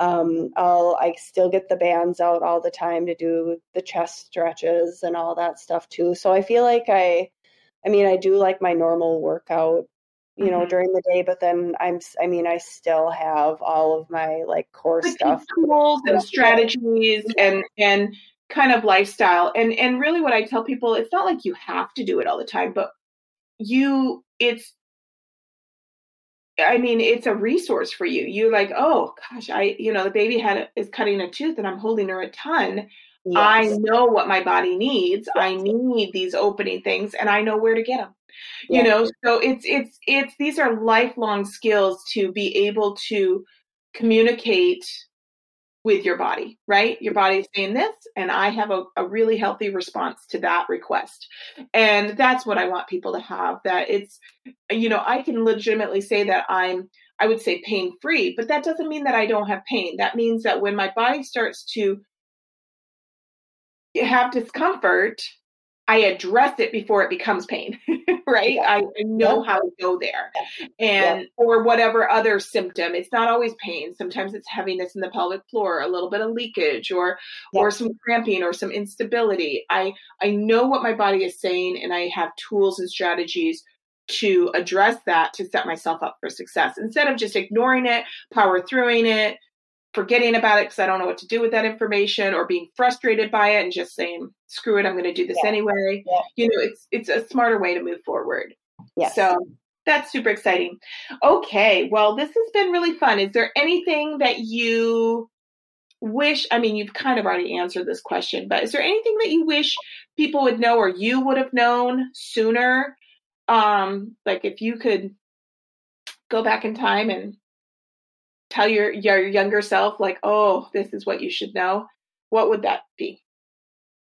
um, I'll I still get the bands out all the time to do the chest stretches and all that stuff too. So I feel like I, I mean, I do like my normal workout you know, mm-hmm. during the day, but then I'm, I mean, I still have all of my like core the stuff, tools and strategies and, and kind of lifestyle. And, and really what I tell people, it's not like you have to do it all the time, but you, it's, I mean, it's a resource for you. You're like, oh gosh, I, you know, the baby had is cutting a tooth and I'm holding her a ton. Yes. I know what my body needs. Yes. I need these opening things, and I know where to get them. You know, so it's it's it's these are lifelong skills to be able to communicate with your body, right? Your body is saying this, and I have a, a really healthy response to that request. And that's what I want people to have that it's, you know, I can legitimately say that I'm, I would say pain free, but that doesn't mean that I don't have pain. That means that when my body starts to have discomfort, I address it before it becomes pain, right? Yeah. I, know yeah. how to go there. And, yeah. or whatever other symptom. It's not always pain. Sometimes it's heaviness in the pelvic floor, a little bit of leakage, or, or some cramping or some instability. I, I know what my body is saying, and I have tools and strategies to address that to set myself up for success instead of just ignoring it, power throughing it, forgetting about it because I don't know what to do with that information or being frustrated by it and just saying, screw it, I'm going to do this yeah. anyway. Yeah. You know, it's it's a smarter way to move forward. Yeah. So that's super exciting. Okay, well, this has been really fun. Is there anything that you wish? I mean, you've kind of already answered this question, but is there anything that you wish people would know or you would have known sooner? Um, like if you could go back in time and tell your your younger self like oh this is what you should know what would that be?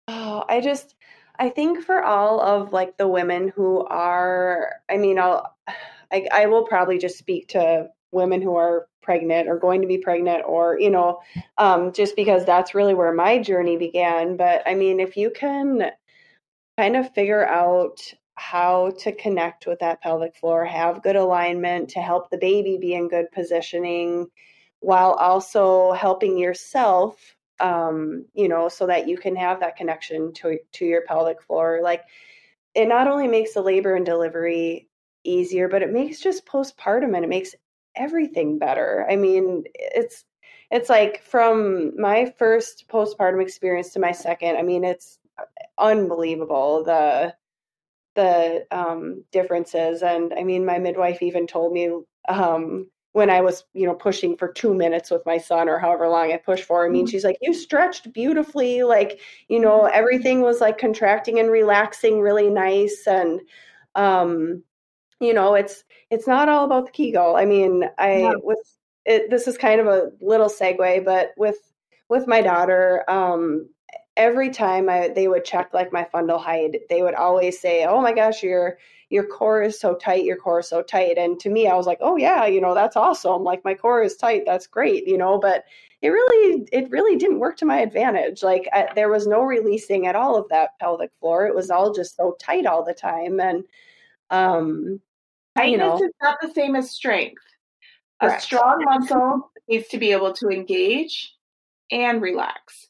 Oh i just i think for all of like the women who are i mean i'll i, I will probably just speak to women who are pregnant or going to be pregnant or you know um, just because that's really where my journey began but i mean if you can kind of figure out how to connect with that pelvic floor, have good alignment to help the baby be in good positioning while also helping yourself um, you know, so that you can have that connection to to your pelvic floor. Like it not only makes the labor and delivery easier, but it makes just postpartum and it makes everything better. I mean, it's it's like from my first postpartum experience to my second, I mean, it's unbelievable the the um, differences. And I mean, my midwife even told me um, when I was, you know, pushing for two minutes with my son or however long I pushed for. I mean, mm-hmm. she's like, you stretched beautifully. Like, you know, everything was like contracting and relaxing really nice. And, um, you know, it's, it's not all about the Kegel. I mean, I, yeah. with it, this is kind of a little segue, but with, with my daughter, um, every time I they would check like my fundal height, they would always say, "Oh my gosh, your your core is so tight, your core is so tight." And to me, I was like, "Oh yeah, you know, that's awesome. Like my core is tight. That's great, you know." But it really it really didn't work to my advantage. Like I, there was no releasing at all of that pelvic floor. It was all just so tight all the time and um tightness you know, is not the same as strength. Correct. A strong muscle needs to be able to engage and relax.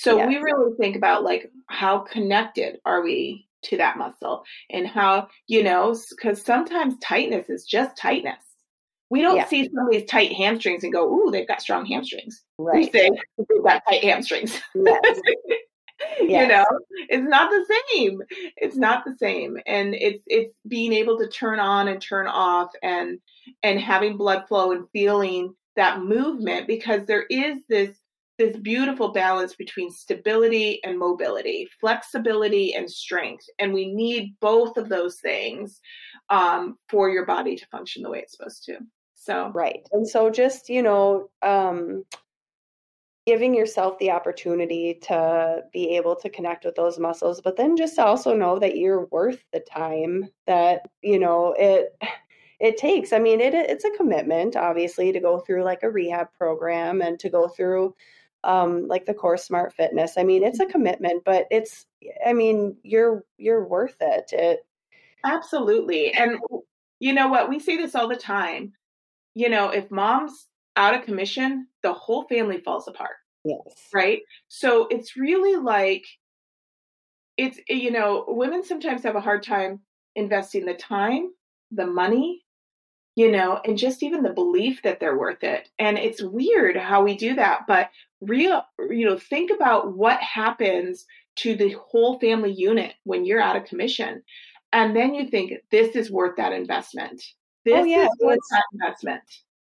So yeah. we really think about like how connected are we to that muscle and how, you know, because sometimes tightness is just tightness. We don't yeah. see somebody's tight hamstrings and go, ooh, they've got strong hamstrings. Right. We say they've got tight hamstrings. Yes. you know it's not the same it's mm. not the same and it's it's being able to turn on and turn off and and having blood flow and feeling that movement because there is this this beautiful balance between stability and mobility, flexibility and strength. And we need both of those things um, for your body to function the way it's supposed to. So, right. And so, just, you know, um, giving yourself the opportunity to be able to connect with those muscles, but then just also know that you're worth the time that, you know, it it takes. I mean, it it's a commitment, obviously, to go through like a rehab program and to go through um, like the core smart fitness. I mean, it's a commitment, but it's, I mean, you're, you're worth it. It absolutely. And you know what? We say this all the time. You know, if mom's out of commission, the whole family falls apart. Yes. Right. So it's really like, it's, you know, women sometimes have a hard time investing the time, the money, you know, and just even the belief that they're worth it. And it's weird how we do that, but real, you know, think about what happens to the whole family unit when you're out of commission. And then you think this is worth that investment. Oh, this oh, yeah. is what's that investment.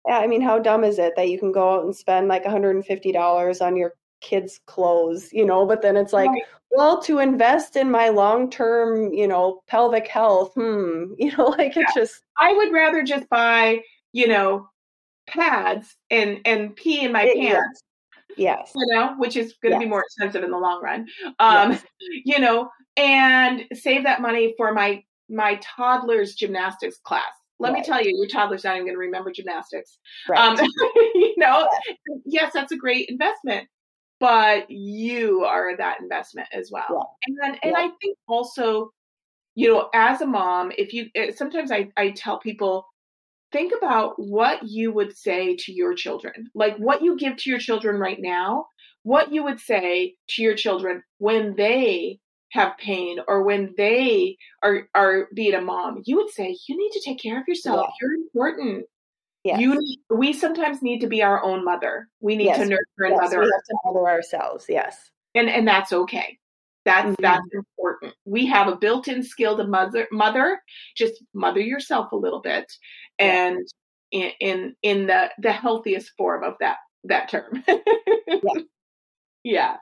Yeah, I mean, how dumb is it that you can go out and spend like $150 on your kids' clothes, you know, but then it's like, right. well, to invest in my long term, you know, pelvic health, hmm, you know, like yeah. just. I would rather just buy, you know, pads and and pee in my it, pants. Yes. You know, which is going to yes. be more expensive in the long run. Um, yes. you know, and save that money for my my toddler's gymnastics class. Let right. me tell you, your toddler's not even going to remember gymnastics. Right. Um, you know, yes, that's a great investment, but you are that investment as well. Yeah. And and yeah. I think also, you know, as a mom, if you eh, sometimes I I tell people think about what you would say to your children, like what you give to your children right now, what you would say to your children when they have pain or when they are are being a mom you would say you need to take care of yourself yeah. you're important yes. you need, we sometimes need to be our own mother. We need yes. to nurture and yes, mother we have to mother ourselves. Yes. And and that's okay. That's mm-hmm. that's important. We have a built-in skill to mother mother just mother yourself a little bit and in in, in the the healthiest form of that that term. Yeah. Yeah.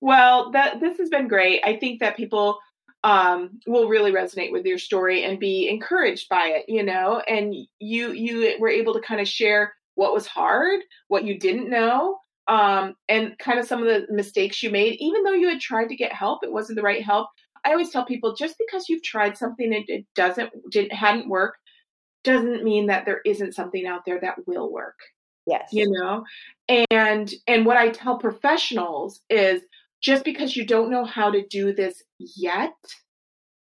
Well, that this has been great. I think that people um, will really resonate with your story and be encouraged by it. You know, and you you were able to kind of share what was hard, what you didn't know, um, and kind of some of the mistakes you made. Even though you had tried to get help, it wasn't the right help. I always tell people just because you've tried something and it doesn't didn't hadn't worked doesn't mean that there isn't something out there that will work. Yes. You know? And and what I tell professionals is just because you don't know how to do this yet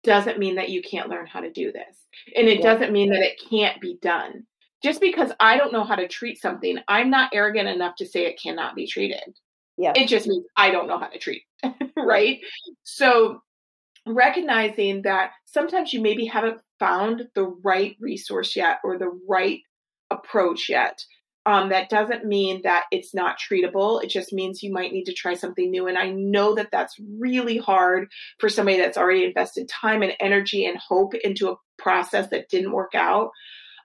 doesn't mean that you can't learn how to do this. And it yeah. doesn't mean that it can't be done. Just because I don't know how to treat something, I'm not arrogant enough to say it cannot be treated. Yeah. It just means I don't know how to treat, right? So recognizing that sometimes you maybe haven't found the right resource yet or the right approach yet um, that doesn't mean that it's not treatable. It just means you might need to try something new. And I know that that's really hard for somebody that's already invested time and energy and hope into a process that didn't work out.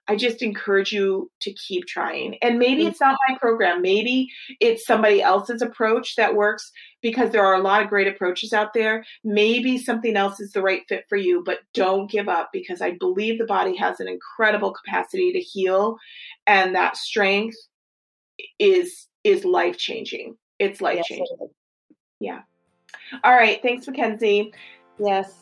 I just encourage you to keep trying. And maybe mm. it's not my program. Maybe it's somebody else's approach that works because there are a lot of great approaches out there. Maybe something else is the right fit for you, but don't give up because I believe the body has an incredible capacity to heal and that strength is is life changing. It's life changing. Yes, yeah. All right. Thanks, Mackenzie. Yes.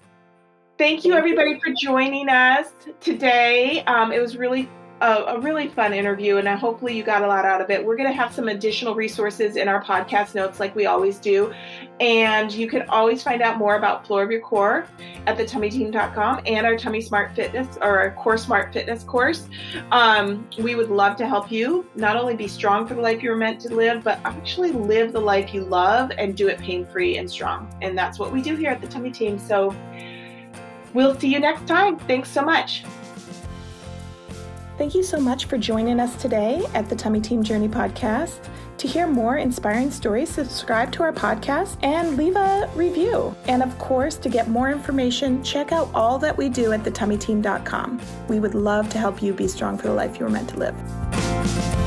Thank you, everybody, for joining us today. Um, it was really a, a, really fun interview, and hopefully you got a lot out of it. We're going to have some additional resources in our podcast notes, like we always do. And you can always find out more about Floor of Your Core at thetummyteam.com and our Tummy Smart Fitness or our Core Smart Fitness course. Um, we would love to help you not only be strong for the life you were meant to live, but actually live the life you love and do it pain free and strong. And that's what we do here at the Tummy Team. So we'll see you next time. Thanks so much. Thank you so much for joining us today at the Tummy Team Journey podcast. To hear more inspiring stories, subscribe to our podcast and leave a review. And of course, to get more information, check out all that we do at thetummyteam.com. We would love to help you be strong for the life you were meant to live.